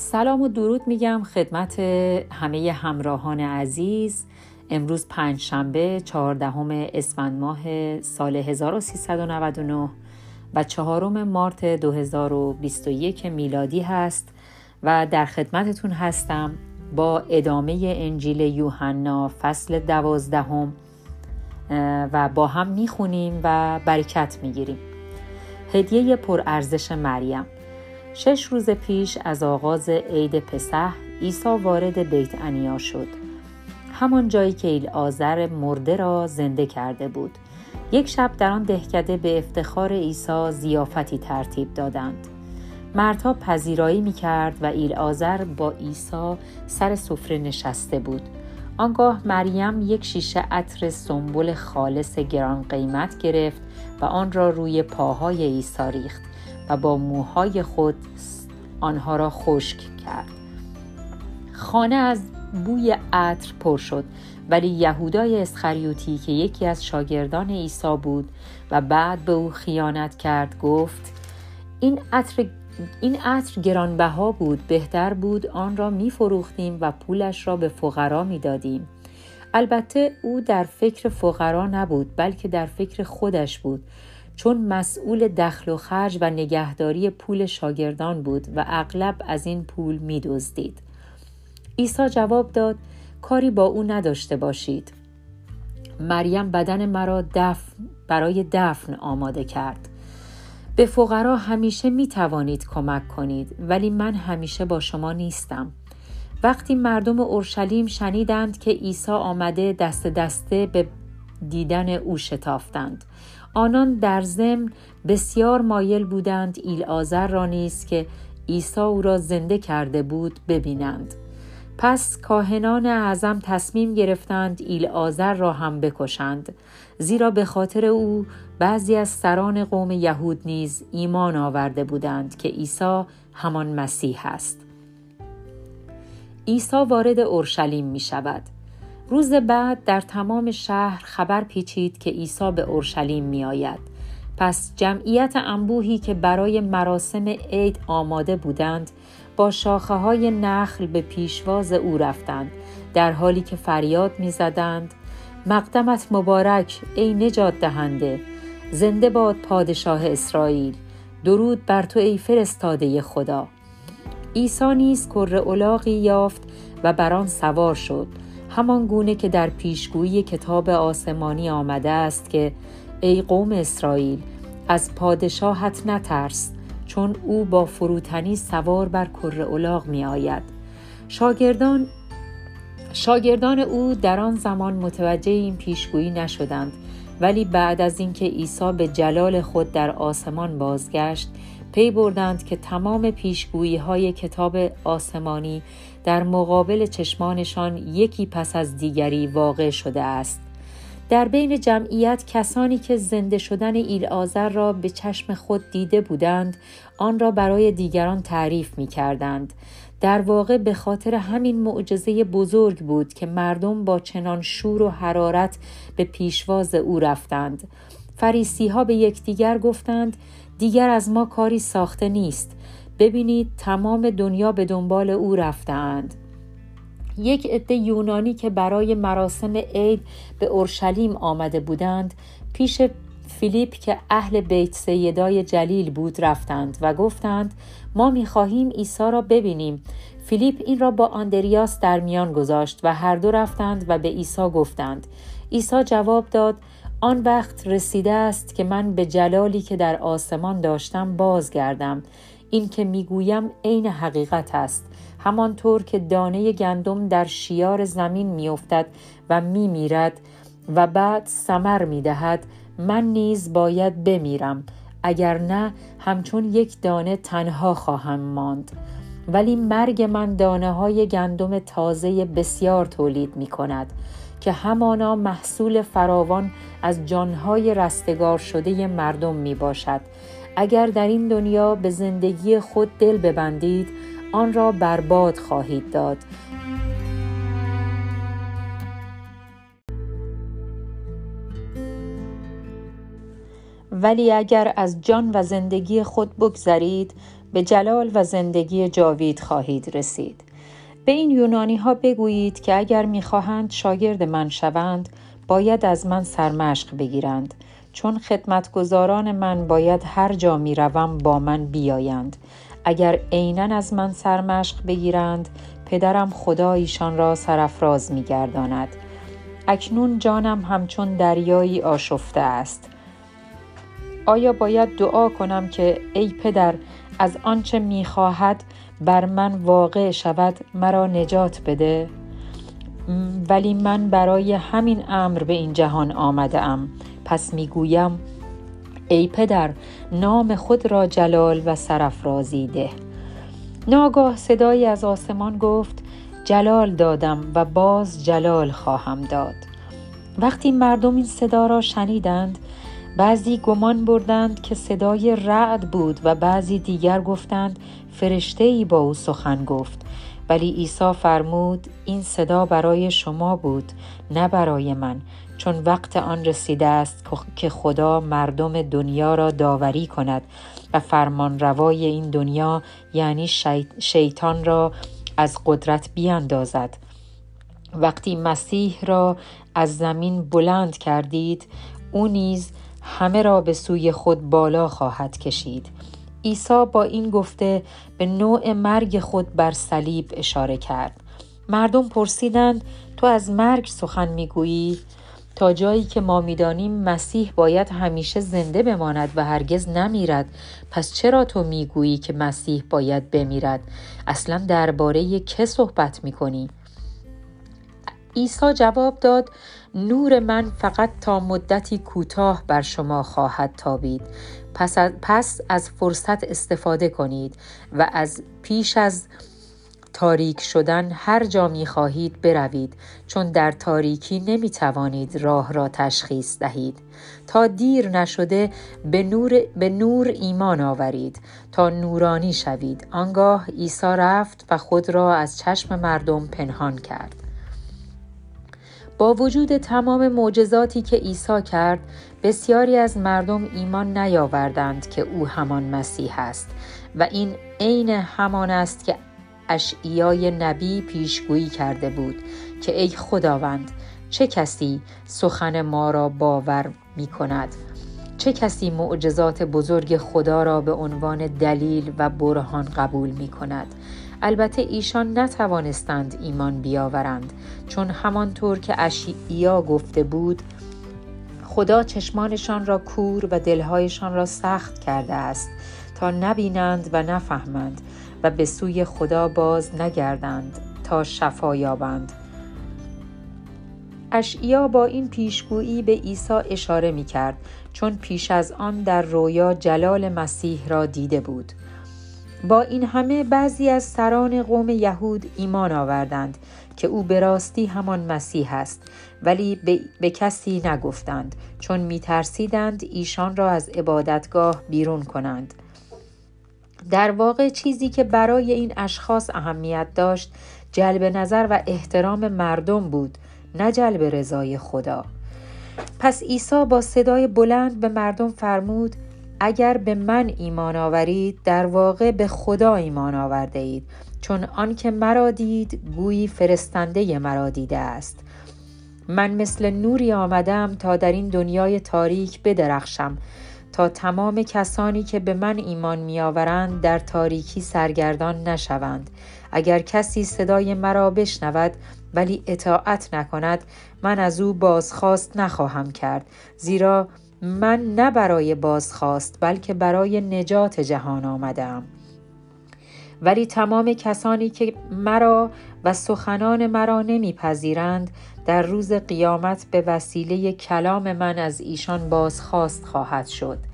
سلام و درود میگم خدمت همه همراهان عزیز. امروز پنج شنبه چهاردهم اسفند ماه سال 1399 و چهارم مارت 2021 میلادی هست و در خدمتتون هستم با ادامه انجیل یوحنا فصل دوازدهم و با هم می‌خونیم و برکت می‌گیریم. هدیه پرارزش مریم. شش روز پیش از آغاز عید پسح عیسی وارد بیت انیا شد. همان جایی که ایل آذر مرده را زنده کرده بود. یک شب در آن دهکده به افتخار عیسی زیافتی ترتیب دادند. مردها پذیرایی می کرد و ایل آذر با عیسی سر سفره نشسته بود. آنگاه مریم یک شیشه عطر سنبل خالص گران قیمت گرفت و آن را روی پاهای عیسی ریخت. و با موهای خود آنها را خشک کرد خانه از بوی عطر پر شد ولی یهودای اسخریوتی که یکی از شاگردان عیسی بود و بعد به او خیانت کرد گفت این عطر این عطر گرانبها بود بهتر بود آن را می فروختیم و پولش را به فقرا می دادیم. البته او در فکر فقرا نبود بلکه در فکر خودش بود چون مسئول دخل و خرج و نگهداری پول شاگردان بود و اغلب از این پول می دزدید. عیسی جواب داد کاری با او نداشته باشید. مریم بدن مرا دفن برای دفن آماده کرد. به فقرا همیشه می توانید کمک کنید ولی من همیشه با شما نیستم. وقتی مردم اورشلیم شنیدند که عیسی آمده دست دسته به دیدن او شتافتند. آنان در ضمن بسیار مایل بودند ایل آذر را نیز که عیسی او را زنده کرده بود ببینند. پس کاهنان اعظم تصمیم گرفتند ایل آذر را هم بکشند زیرا به خاطر او بعضی از سران قوم یهود نیز ایمان آورده بودند که عیسی همان مسیح است عیسی وارد اورشلیم می شود روز بعد در تمام شهر خبر پیچید که عیسی به اورشلیم می آید. پس جمعیت انبوهی که برای مراسم عید آماده بودند با شاخه های نخل به پیشواز او رفتند در حالی که فریاد می زدند مقدمت مبارک ای نجات دهنده زنده باد پادشاه اسرائیل درود بر تو ای فرستاده خدا عیسی نیز کره اولاغی یافت و بر آن سوار شد همان گونه که در پیشگویی کتاب آسمانی آمده است که ای قوم اسرائیل از پادشاهت نترس چون او با فروتنی سوار بر کره اولاغ می آید شاگردان شاگردان او در آن زمان متوجه این پیشگویی نشدند ولی بعد از اینکه عیسی به جلال خود در آسمان بازگشت پی بردند که تمام پیشگویی های کتاب آسمانی در مقابل چشمانشان یکی پس از دیگری واقع شده است در بین جمعیت کسانی که زنده شدن ایل آذر را به چشم خود دیده بودند آن را برای دیگران تعریف می کردند. در واقع به خاطر همین معجزه بزرگ بود که مردم با چنان شور و حرارت به پیشواز او رفتند. فریسی ها به یکدیگر گفتند دیگر از ما کاری ساخته نیست. ببینید تمام دنیا به دنبال او رفتند. یک عده یونانی که برای مراسم عید به اورشلیم آمده بودند پیش فیلیپ که اهل بیت سیدای جلیل بود رفتند و گفتند ما می‌خواهیم عیسی را ببینیم. فیلیپ این را با آندریاس در میان گذاشت و هر دو رفتند و به عیسی گفتند. عیسی جواب داد آن وقت رسیده است که من به جلالی که در آسمان داشتم بازگردم. این که می‌گویم عین حقیقت است. همانطور که دانه گندم در شیار زمین میافتد و میمیرد و بعد سمر می‌دهد من نیز باید بمیرم اگر نه همچون یک دانه تنها خواهم ماند. ولی مرگ من دانه های گندم تازه بسیار تولید می کند که همانا محصول فراوان از جانهای رستگار شده مردم می باشد اگر در این دنیا به زندگی خود دل ببندید آن را برباد خواهید داد. ولی اگر از جان و زندگی خود بگذرید به جلال و زندگی جاوید خواهید رسید. به این یونانی ها بگویید که اگر می‌خواهند شاگرد من شوند باید از من سرمشق بگیرند. چون خدمتگزاران من باید هر جا می روم با من بیایند. اگر عینا از من سرمشق بگیرند پدرم خدا ایشان را سرفراز می گرداند. اکنون جانم همچون دریایی آشفته است. آیا باید دعا کنم که ای پدر از آنچه می‌خواهد بر من واقع شود مرا نجات بده؟ ولی من برای همین امر به این جهان آمده ام. پس می‌گویم ای پدر نام خود را جلال و سرافرازی ده. ناگاه صدایی از آسمان گفت جلال دادم و باز جلال خواهم داد. وقتی مردم این صدا را شنیدند بعضی گمان بردند که صدای رعد بود و بعضی دیگر گفتند فرشته ای با او سخن گفت. ولی عیسی فرمود این صدا برای شما بود نه برای من. چون وقت آن رسیده است که خدا مردم دنیا را داوری کند و فرمان روای این دنیا یعنی شیطان را از قدرت بیاندازد. وقتی مسیح را از زمین بلند کردید او نیز همه را به سوی خود بالا خواهد کشید. عیسی با این گفته به نوع مرگ خود بر صلیب اشاره کرد. مردم پرسیدند تو از مرگ سخن می‌گویی؟ جایی که ما می‌دانیم مسیح باید همیشه زنده بماند و هرگز نمیرد. پس چرا تو می‌گویی که مسیح باید بمیرد؟ اصلا درباره که صحبت می‌کنی؟ عیسی جواب داد نور من فقط تا مدتی کوتاه بر شما خواهد تابید. پس پس از فرصت استفاده کنید و از پیش از تاریک شدن هر جا می خواهید بروید چون در تاریکی نمی توانید راه را تشخیص دهید. تا دیر نشده به نور, به نور ایمان آورید. تا نورانی شوید. آنگاه عیسی رفت و خود را از چشم مردم پنهان کرد. با وجود تمام معجزاتی که عیسی کرد بسیاری از مردم ایمان نیاوردند که او همان مسیح است. و این عین همان است که اشعیای نبی پیشگویی کرده بود که ای خداوند چه کسی سخن ما را باور می کند چه کسی معجزات بزرگ خدا را به عنوان دلیل و برهان قبول می کند البته ایشان نتوانستند ایمان بیاورند چون همانطور که اشعیا گفته بود خدا چشمانشان را کور و دلهایشان را سخت کرده است تا نبینند و نفهمند. و به سوی خدا باز نگردند تا شفا یابند. اشعیا با این پیشگویی به عیسی اشاره می کرد چون پیش از آن در رویا جلال مسیح را دیده بود. با این همه بعضی از سران قوم یهود ایمان آوردند که او به راستی همان مسیح است ولی به, به کسی نگفتند چون میترسیدند ایشان را از عبادتگاه بیرون کنند. در واقع چیزی که برای این اشخاص اهمیت داشت جلب نظر و احترام مردم بود نه جلب رضای خدا. پس عیسی با صدای بلند به مردم فرمود اگر به من ایمان آورید در واقع به خدا ایمان آورده اید چون آنکه مرا دید گویی فرستنده مرا دیده است. من مثل نوری آمدم تا در این دنیای تاریک بدرخشم تا تمام کسانی که به من ایمان میآورند در تاریکی سرگردان نشوند. اگر کسی صدای مرا بشنود ولی اطاعت نکند من از او بازخواست نخواهم کرد. زیرا من نه برای بازخواست بلکه برای نجات جهان آمدم ولی تمام کسانی که مرا و سخنان مرا نمیپذیرند در روز قیامت به وسیله کلام من از ایشان بازخواست خواهد شد.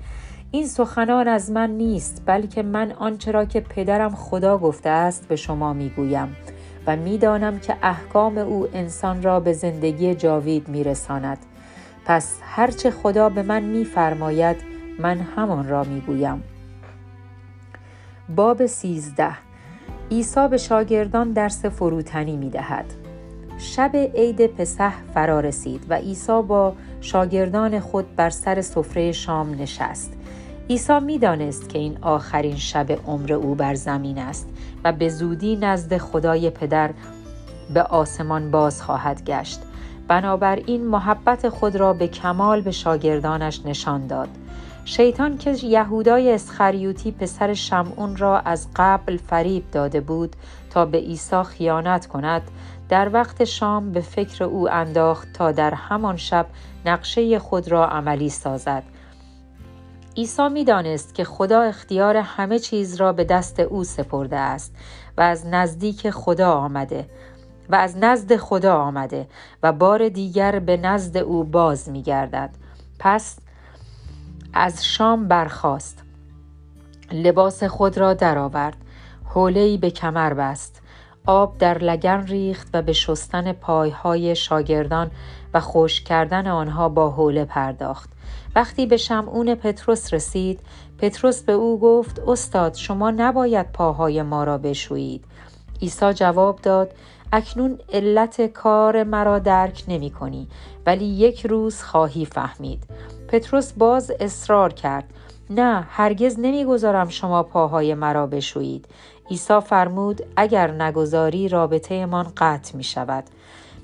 این سخنان از من نیست بلکه من آنچه را که پدرم خدا گفته است به شما می‌گویم و می‌دانم که احکام او انسان را به زندگی جاوید میرساند پس هرچه خدا به من میفرماید من همان را می‌گویم باب سیزده عیسی به شاگردان درس فروتنی می دهد. شب عید پسح فرا رسید و عیسی با شاگردان خود بر سر سفره شام نشست. عیسی می‌دانست که این آخرین شب عمر او بر زمین است و به زودی نزد خدای پدر به آسمان باز خواهد گشت. بنابراین محبت خود را به کمال به شاگردانش نشان داد. شیطان که یهودای اسخریوتی پسر شمعون را از قبل فریب داده بود تا به عیسی خیانت کند در وقت شام به فکر او انداخت تا در همان شب نقشه خود را عملی سازد. عیسی می‌دانست که خدا اختیار همه چیز را به دست او سپرده است و از نزدیک خدا آمده و از نزد خدا آمده و بار دیگر به نزد او باز می گردد. پس از شام برخاست. لباس خود را درآورد. حولهای به کمر بست. آب در لگن ریخت و به شستن پایهای شاگردان و خوش کردن آنها با حوله پرداخت. وقتی به شمعون پتروس رسید پتروس به او گفت استاد شما نباید پاهای ما را بشویید. عیسی جواب داد اکنون علت کار مرا درک نمی کنی ولی یک روز خواهی فهمید. پتروس باز اصرار کرد نه هرگز نمی‌گذارم شما پاهای مرا بشویید. عیسی فرمود اگر نگذاری رابطه من قطع می شود.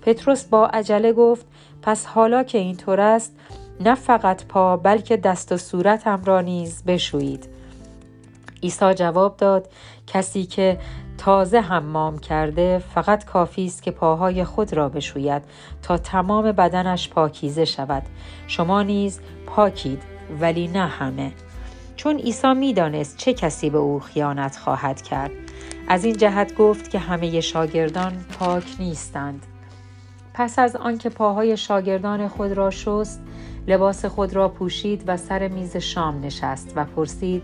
پتروس با عجله گفت پس حالا که اینطور است نه فقط پا بلکه دست و صورتم را نیز بشویید. عیسی جواب داد کسی که تازه حمام کرده فقط کافی است که پاهای خود را بشوید تا تمام بدنش پاکیزه شود. شما نیز پاکید ولی نه همه. چون عیسی می‌دانست چه کسی به او خیانت خواهد کرد. از این جهت گفت که همه شاگردان پاک نیستند. پس از آنکه پاهای شاگردان خود را شست لباس خود را پوشید و سر میز شام نشست و پرسید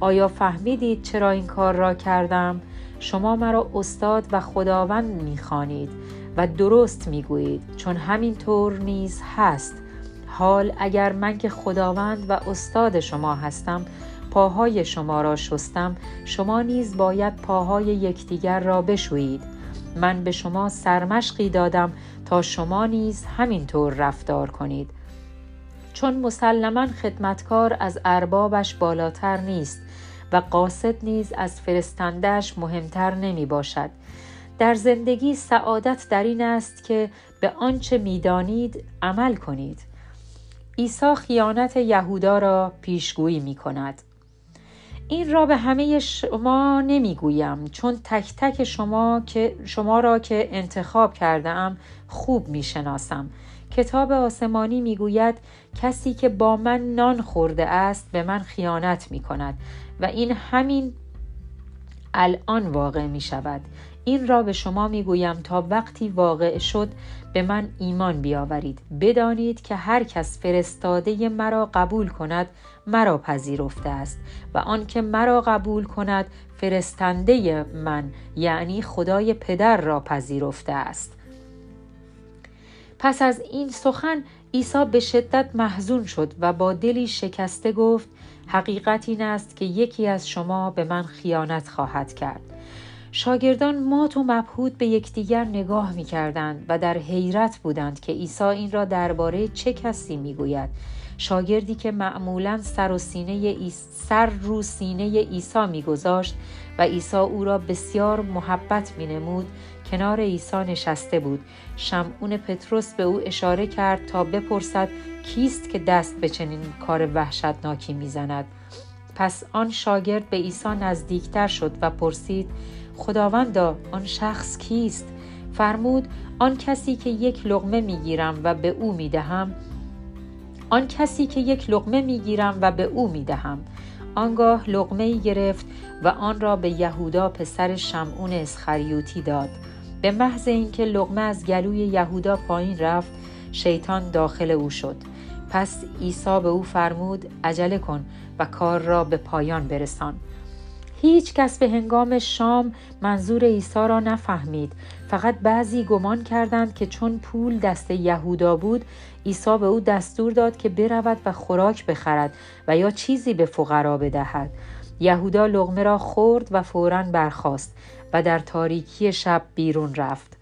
آیا فهمیدید چرا این کار را کردم؟ شما مرا استاد و خداوند می‌خوانید و درست می‌گویید چون همین طور نیز هست. حال اگر من که خداوند و استاد شما هستم پاهای شما را شستم شما نیز باید پاهای یکدیگر را بشویید. من به شما سرمشقی دادم تا شما نیز همینطور رفتار کنید. چون مسلما خدمتکار از اربابش بالاتر نیست و قاصد نیز از فرستندهش مهمتر نمی باشد. در زندگی سعادت در این است که به آنچه می‌دانید عمل کنید. عیسی خیانت یهودا را پیشگویی می کند این را به همه شما نمی‌گویم چون تک تک شما که شما را که انتخاب کرده ام خوب می‌شناسم. کتاب آسمانی می‌گوید کسی که با من نان خورده است به من خیانت می کند و این همین الان واقع می شود این را به شما می گویم تا وقتی واقع شد به من ایمان بیاورید. بدانید که هر کس فرستاده مرا قبول کند مرا پذیرفته است و آنکه مرا قبول کند فرستنده من یعنی خدای پدر را پذیرفته است. پس از این سخن عیسی به شدت محزون شد و با دلی شکسته گفت حقیقت این است که یکی از شما به من خیانت خواهد کرد. شاگردان مات و مبهود به یکدیگر نگاه می کردند و در حیرت بودند که عیسی این را درباره چه کسی می گوید شاگردی که معمولا سر و سینه سر رو سینه عیسی میگذاشت و عیسی او را بسیار محبت مینمود کنار عیسی نشسته بود. شمعون پتروس به او اشاره کرد تا بپرسد کیست که دست به چنین کار وحشتناکی می‌زند. پس آن شاگرد به عیسی نزدیکتر شد و پرسید خداوندا آن شخص کیست؟ فرمود آن کسی که یک لغمه می‌گیرم و به او می‌دهم. آن کسی که یک لغمه می‌گیرم و به او می‌دهم. آنگاه لغمه ای گرفت و آن را به یهودا پسر شمعون اسخریوتی داد. به محض اینکه لغمه از گلوی یهودا پایین رفت شیطان داخل او شد. پس عیسی به او فرمود عجله کن و کار را به پایان برسان. هیچ کس به هنگام شام منظور عیسی را نفهمید. فقط بعضی گمان کردند که چون پول دست یهودا بود عیسی به او دستور داد که برود و خوراک بخرد و یا چیزی به فقرا بدهد. یهودا لغمه را خورد و فورا برخاست. و در تاریکی شب بیرون رفت.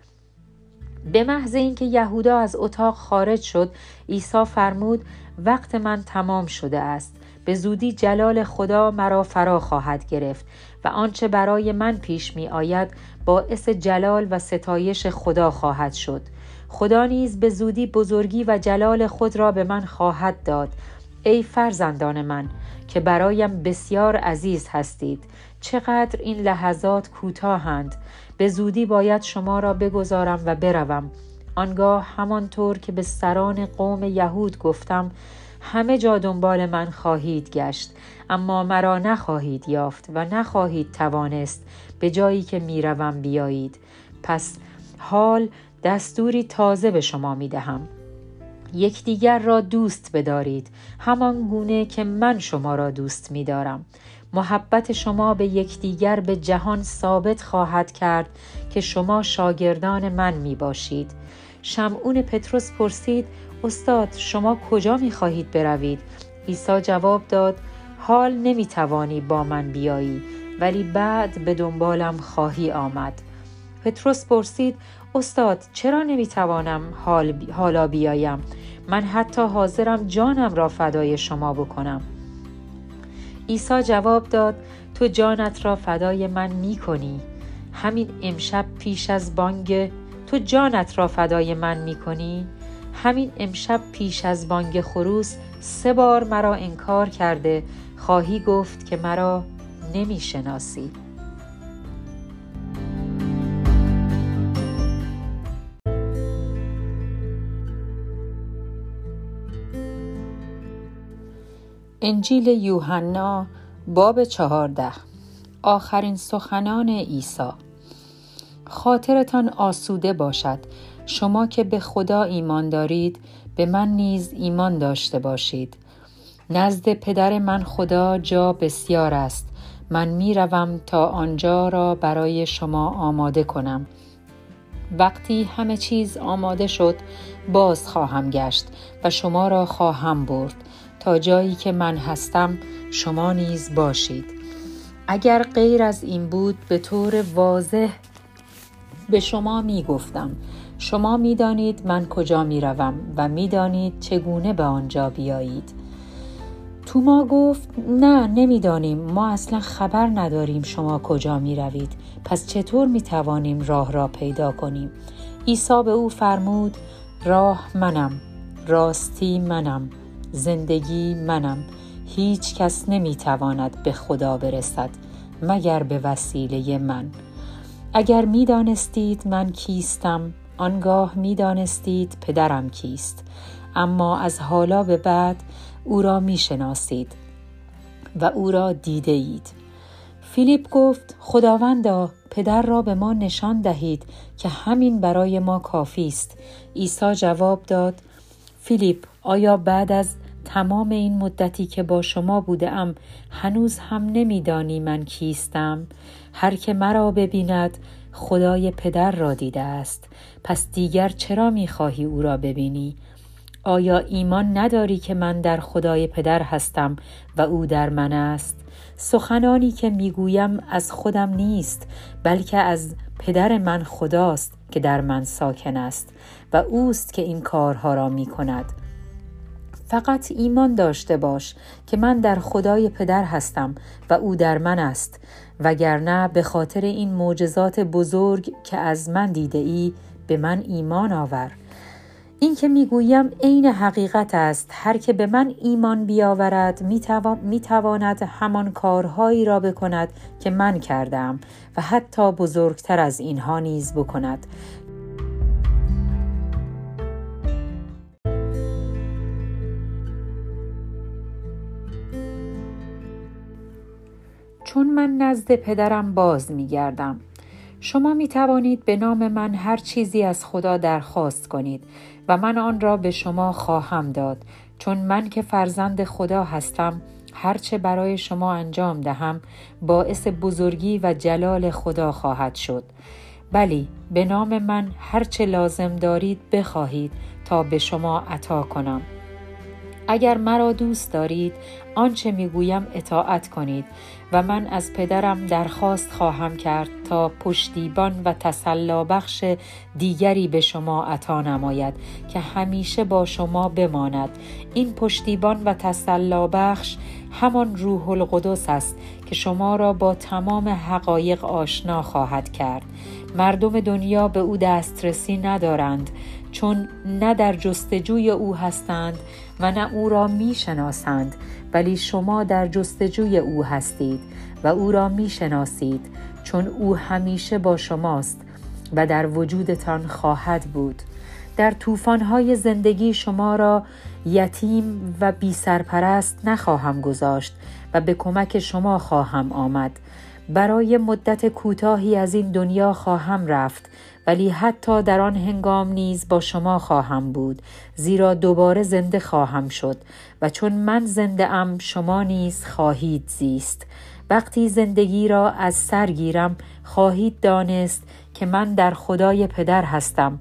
به محض اینکه یهودا از اتاق خارج شد عیسی فرمود وقت من تمام شده است. به زودی جلال خدا مرا فرا خواهد گرفت و آنچه برای من پیش می آید باعث جلال و ستایش خدا خواهد شد. خدا نیز به زودی بزرگی و جلال خود را به من خواهد داد. ای فرزندان من که برایم بسیار عزیز هستید. چقدر این لحظات کوتاهند به زودی باید شما را بگذارم و بروم. آنگاه همانطور که به سران قوم یهود گفتم همه جا دنبال من خواهید گشت اما مرا نخواهید یافت و نخواهید توانست به جایی که می‌روم بیایید. پس حال دستوری تازه به شما می دهم یکدیگر را دوست بدارید. همان گونه که من شما را دوست می دارم محبت شما به یکدیگر به جهان ثابت خواهد کرد که شما شاگردان من می باشید شمعون پتروس پرسید استاد شما کجا می خواهید بروید؟ عیسی جواب داد حال نمی توانی با من بیایی ولی بعد به دنبالم خواهی آمد. پتروس پرسید استاد چرا نمی توانم حال حالا بیایم؟ من حتی حاضرم جانم را فدای شما بکنم. عیسی جواب داد تو جانت را فدای من می کنی همین امشب پیش از بانگ تو جانت را فدای من می کنی همین امشب پیش از بانگ خروس سه بار مرا انکار کرده. خواهی گفت که مرا نمی شناسی انجیل یوحنا باب چهارده. آخرین سخنان عیسی. خاطرتان آسوده باشد. شما که به خدا ایمان دارید به من نیز ایمان داشته باشید. نزد پدر من خدا جا بسیار است. من می روم تا آنجا را برای شما آماده کنم. وقتی همه چیز آماده شد باز خواهم گشت و شما را خواهم برد. تا جایی که من هستم شما نیز باشید. اگر غیر از این بود به طور واضح به شما می گفتم شما می دانید من کجا می روم و می دانید چگونه به آنجا بیایید. توما گفت نه نمی‌دانیم. ما اصلا خبر نداریم شما کجا می روید پس چطور می توانیم راه را پیدا کنیم؟ عیسی به او فرمود راه منم. راستی منم. زندگی منم. هیچ کس نمی تواند به خدا برسد مگر به وسیله من. اگر می دانستید من کیستم آنگاه می دانستید پدرم کیست. اما از حالا به بعد او را می شناسید و او را دیده اید فیلیپ گفت خداوندا پدر را به ما نشان دهید که همین برای ما کافی است. عیسی جواب داد فیلیپ آیا بعد از تمام این مدتی که با شما بوده هنوز هم نمیدانی من کیستم. هر که مرا ببیند خدای پدر را دیده است. پس دیگر چرا می‌خواهی او را ببینی؟ آیا ایمان نداری که من در خدای پدر هستم و او در من است؟ سخنانی که می‌گویم از خودم نیست بلکه از پدر من خداست که در من ساکن است و اوست که این کارها را می کند فقط ایمان داشته باش که من در خدای پدر هستم و او در من است وگرنه به خاطر این معجزات بزرگ که از من دیده ای به من ایمان آور. این که می‌گویم عین حقیقت است هر که به من ایمان بیاورد می‌تواند همان کارهایی را بکند که من کردم و حتی بزرگتر از اینها نیز بکند. چون من نزد پدرم باز می گردم. شما می توانید به نام من هر چیزی از خدا درخواست کنید و من آن را به شما خواهم داد. چون من که فرزند خدا هستم هرچه برای شما انجام دهم باعث بزرگی و جلال خدا خواهد شد. بلی به نام من هرچه لازم دارید بخواهید تا به شما عطا کنم. اگر مرا دوست دارید آنچه می‌گویم اطاعت کنید. و من از پدرم درخواست خواهم کرد تا پشتیبان و تسلا بخش دیگری به شما عطا نماید که همیشه با شما بماند. این پشتیبان و تسلا بخش همان روح القدس است که شما را با تمام حقایق آشنا خواهد کرد. مردم دنیا به او دسترسی ندارند چون نه در جستجوی او هستند و نه او را می شناسند ولی شما در جستجوی او هستید و او را می شناسید چون او همیشه با شماست و در وجودتان خواهد بود. در طوفان‌های زندگی شما را یتیم و بی سرپرست نخواهم گذاشت و به کمک شما خواهم آمد. برای مدت کوتاهی از این دنیا خواهم رفت ولی حتی در آن هنگام نیز با شما خواهم بود زیرا دوباره زنده خواهم شد و چون من زنده ام شما نیز خواهید زیست. وقتی زندگی را از سر گیرم خواهید دانست که من در خدای پدر هستم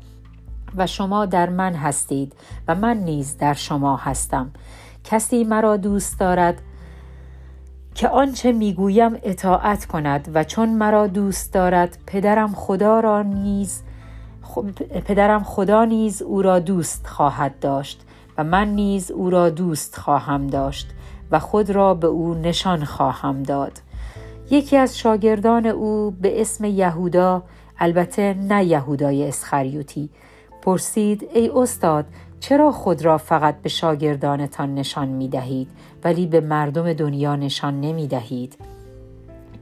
و شما در من هستید و من نیز در شما هستم. کسی مرا دوست دارد که آنچه می‌گویم اطاعت کند و چون مرا دوست دارد پدرم خدا را نیز پدرم خدا نیز او را دوست خواهد داشت و من نیز او را دوست خواهم داشت و خود را به او نشان خواهم داد. یکی از شاگردان او به اسم یهودا البته نه یهودای اسخریوتی پرسید ای استاد چرا خود را فقط به شاگردانتان نشان می دهید ولی به مردم دنیا نشان نمی دهید؟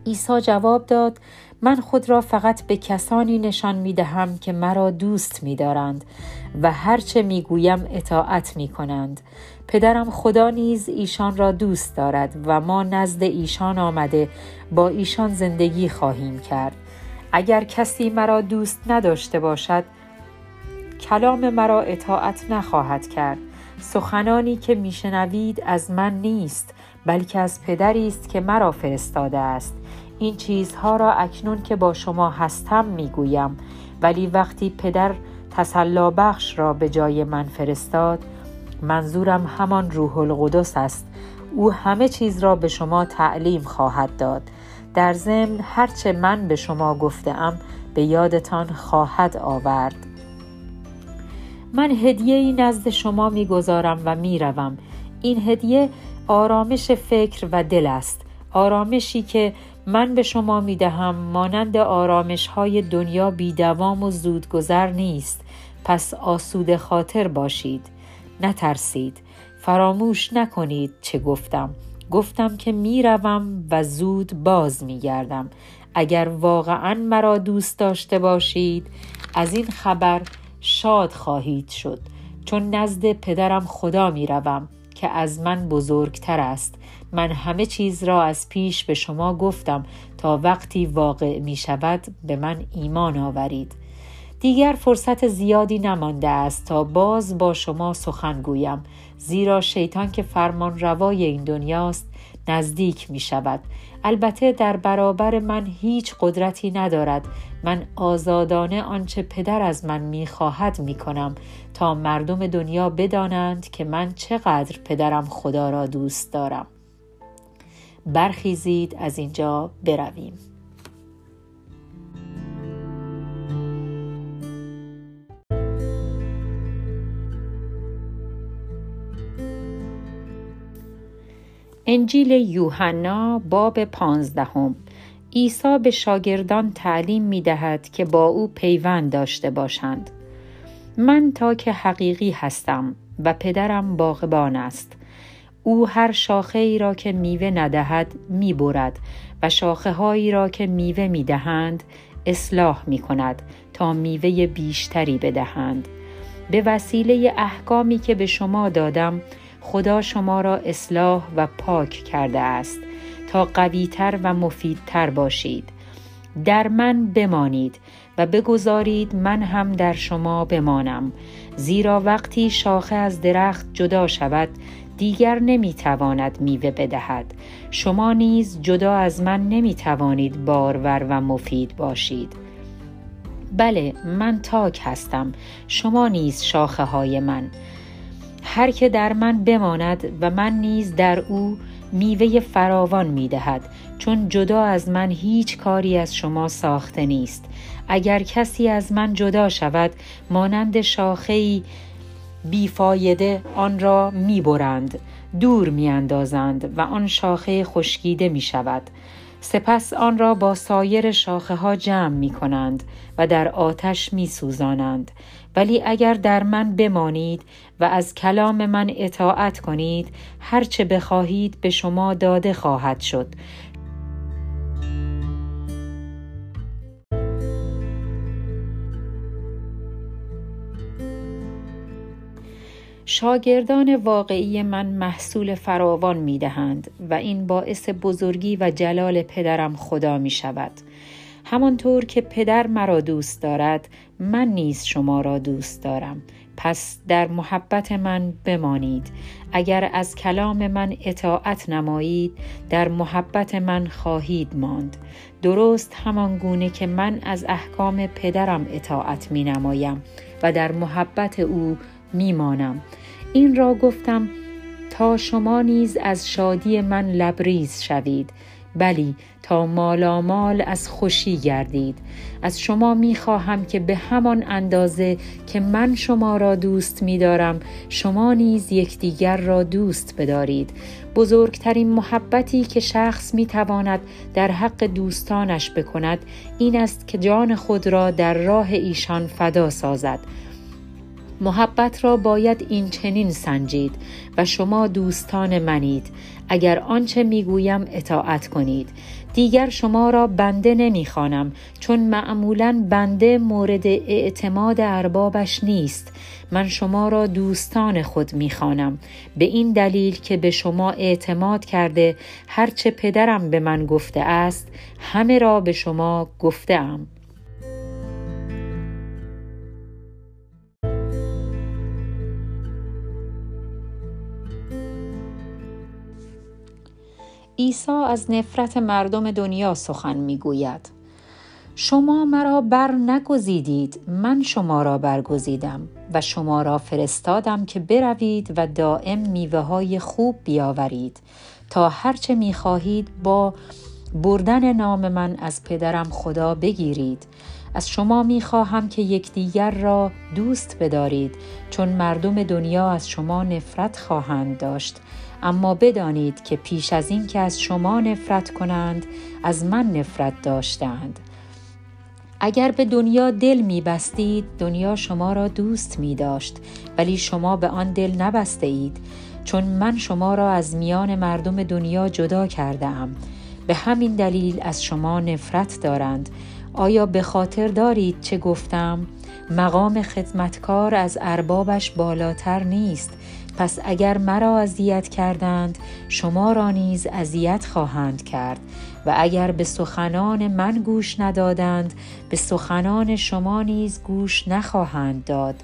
عیسی جواب داد من خود را فقط به کسانی نشان می دهم که مرا دوست می دارند و هرچه می گویم اطاعت می کنند. پدرم خدا نیز ایشان را دوست دارد و ما نزد ایشان آمده با ایشان زندگی خواهیم کرد. اگر کسی مرا دوست نداشته باشد کلام مرا اطاعت نخواهد کرد. سخنانی که میشنوید از من نیست بلکه از پدری است که مرا فرستاده است. این چیزها را اکنون که با شما هستم می‌گویم. ولی وقتی پدر تسلا بخش را به جای من فرستاد منظورم همان روح القدس است. او همه چیز را به شما تعلیم خواهد داد. در ضمن هرچه من به شما گفتم به یادتان خواهد آورد. من هدیه ای نزد شما می‌گذارم و می‌روم. این هدیه آرامش فکر و دل است. آرامشی که من به شما می دهم مانند آرامش های دنیا بیدوام و زودگذر نیست. پس آسود خاطر باشید. نترسید. فراموش نکنید چه گفتم. گفتم که می‌روم و زود باز میگردم. اگر واقعا مرا دوست داشته باشید از این خبر شاد خواهید شد. چون نزد پدرم خدا می روم که از من بزرگتر است. من همه چیز را از پیش به شما گفتم تا وقتی واقع می شود به من ایمان آورید. دیگر فرصت زیادی نمانده است تا باز با شما سخن گویم زیرا شیطان که فرمان روای این دنیاست نزدیک می شود البته در برابر من هیچ قدرتی ندارد. من آزادانه آنچه پدر از من می خواهد می کنم تا مردم دنیا بدانند که من چقدر پدرم خدا را دوست دارم. برخیزید از اینجا برویم. انجیل یوحنا باب پانزدهم عیسی به شاگردان تعلیم می دهد که با او پیوند داشته باشند. من تا که حقیقی هستم و پدرم باغبان است. او هر شاخه ای را که میوه ندهد می برد و شاخه هایی را که میوه می دهند اصلاح می کند تا میوه بیشتری بدهند. به وسیله احکامی که به شما دادم خدا شما را اصلاح و پاک کرده است تا قویتر و مفیدتر باشید. در من بمانید و بگذارید من هم در شما بمانم. زیرا وقتی شاخه از درخت جدا شود دیگر نمی‌تواند میوه بدهد. شما نیز جدا از من نمی‌توانید بارور و مفید باشید. بله من تاک هستم. شما نیز شاخه های من. هر که در من بماند و من نیز در او میوه فراوان می دهد چون جدا از من هیچ کاری از شما ساخته نیست. اگر کسی از من جدا شود مانند شاخهی بیفایده آن را می برند دور می اندازند و آن شاخه خشکیده می شود سپس آن را با سایر شاخه ها جمع می کنند و در آتش می سوزانند ولی اگر در من بمانید و از کلام من اطاعت کنید هرچه بخواهید به شما داده خواهد شد. شاگردان واقعی من محصول فراوان می دهند و این باعث بزرگی و جلال پدرم خدا می شود. همانطور که پدر مرا دوست دارد من نیز شما را دوست دارم. پس در محبت من بمانید. اگر از کلام من اطاعت نمایید در محبت من خواهید ماند. درست همان گونه که من از احکام پدرم اطاعت می نمایم و در محبت او می مانم. این را گفتم تا شما نیز از شادی من لبریز شوید بلی تا مالامال از خوشی گردید. از شما می خواهم که به همان اندازه که من شما را دوست می دارم شما نیز یکدیگر را دوست بدارید. بزرگترین محبتی که شخص می تواند در حق دوستانش بکند این است که جان خود را در راه ایشان فدا سازد. محبت را باید این چنین سنجید و شما دوستان منید. اگر آنچه می‌گویم اطاعت کنید. دیگر شما را بنده نمی‌خوانم چون معمولا بنده مورد اعتماد اربابش نیست. من شما را دوستان خود می‌خوانم. به این دلیل که به شما اعتماد کرده هرچه پدرم به من گفته است همه را به شما گفتم عیسی از نفرت مردم دنیا سخن می‌گوید. شما مرا بر نگزیدید من شما را برگزیدم و شما را فرستادم که بروید و دائم میوه های خوب بیاورید. تا هرچه می‌خواهید با بردن نام من از پدرم خدا بگیرید. از شما می خواهم که یکدیگر را دوست بدارید چون مردم دنیا از شما نفرت خواهند داشت. اما بدانید که پیش از این که از شما نفرت کنند از من نفرت داشتند. اگر به دنیا دل می بستید دنیا شما را دوست می داشت ولی شما به آن دل نبسته اید چون من شما را از میان مردم دنیا جدا کرده ام به همین دلیل از شما نفرت دارند. آیا به خاطر دارید چه گفتم؟ مقام خدمتکار از اربابش بالاتر نیست. پس اگر مرا اذیت کردند شما را نیز اذیت خواهند کرد. و اگر به سخنان من گوش ندادند به سخنان شما نیز گوش نخواهند داد.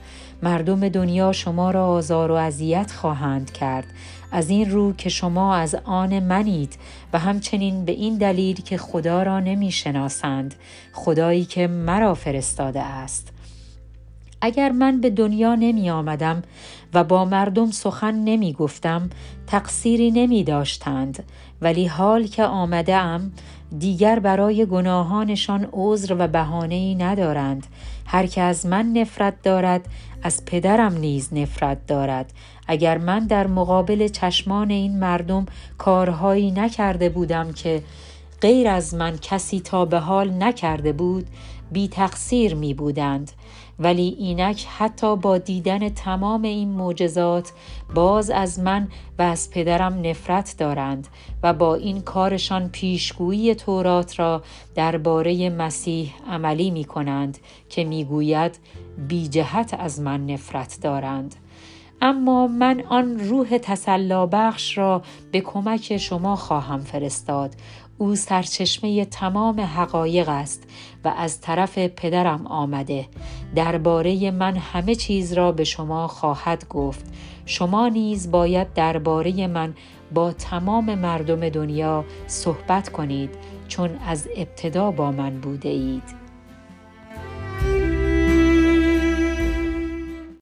مردم دنیا شما را آزار و اذیت خواهند کرد. از این رو که شما از آن منید و همچنین به این دلیل که خدا را نمی شناسند. خدایی که مرا فرستاده است. اگر من به دنیا نمی آمدم و با مردم سخن نمی گفتم تقصیری نمی داشتند ولی حال که آمده ام دیگر برای گناهانشان عذر و بهانه‌ای ندارند. هر که از من نفرت دارد از پدرم نیز نفرت دارد. اگر من در مقابل چشمان این مردم کارهایی نکرده بودم که غیر از من کسی تا به حال نکرده بود بی تقصیر می بودند. ولی اینک حتی با دیدن تمام این معجزات باز از من و از پدرم نفرت دارند و با این کارشان پیشگویی تورات را درباره مسیح عملی می کنند که می‌گوید بی جهت از من نفرت دارند. اما من آن روح تسلا بخش را به کمک شما خواهم فرستاد. او سرچشمه تمام حقایق است و از طرف پدرم آمده. درباره من همه چیز را به شما خواهد گفت. شما نیز باید درباره من با تمام مردم دنیا صحبت کنید چون از ابتدا با من بوده اید.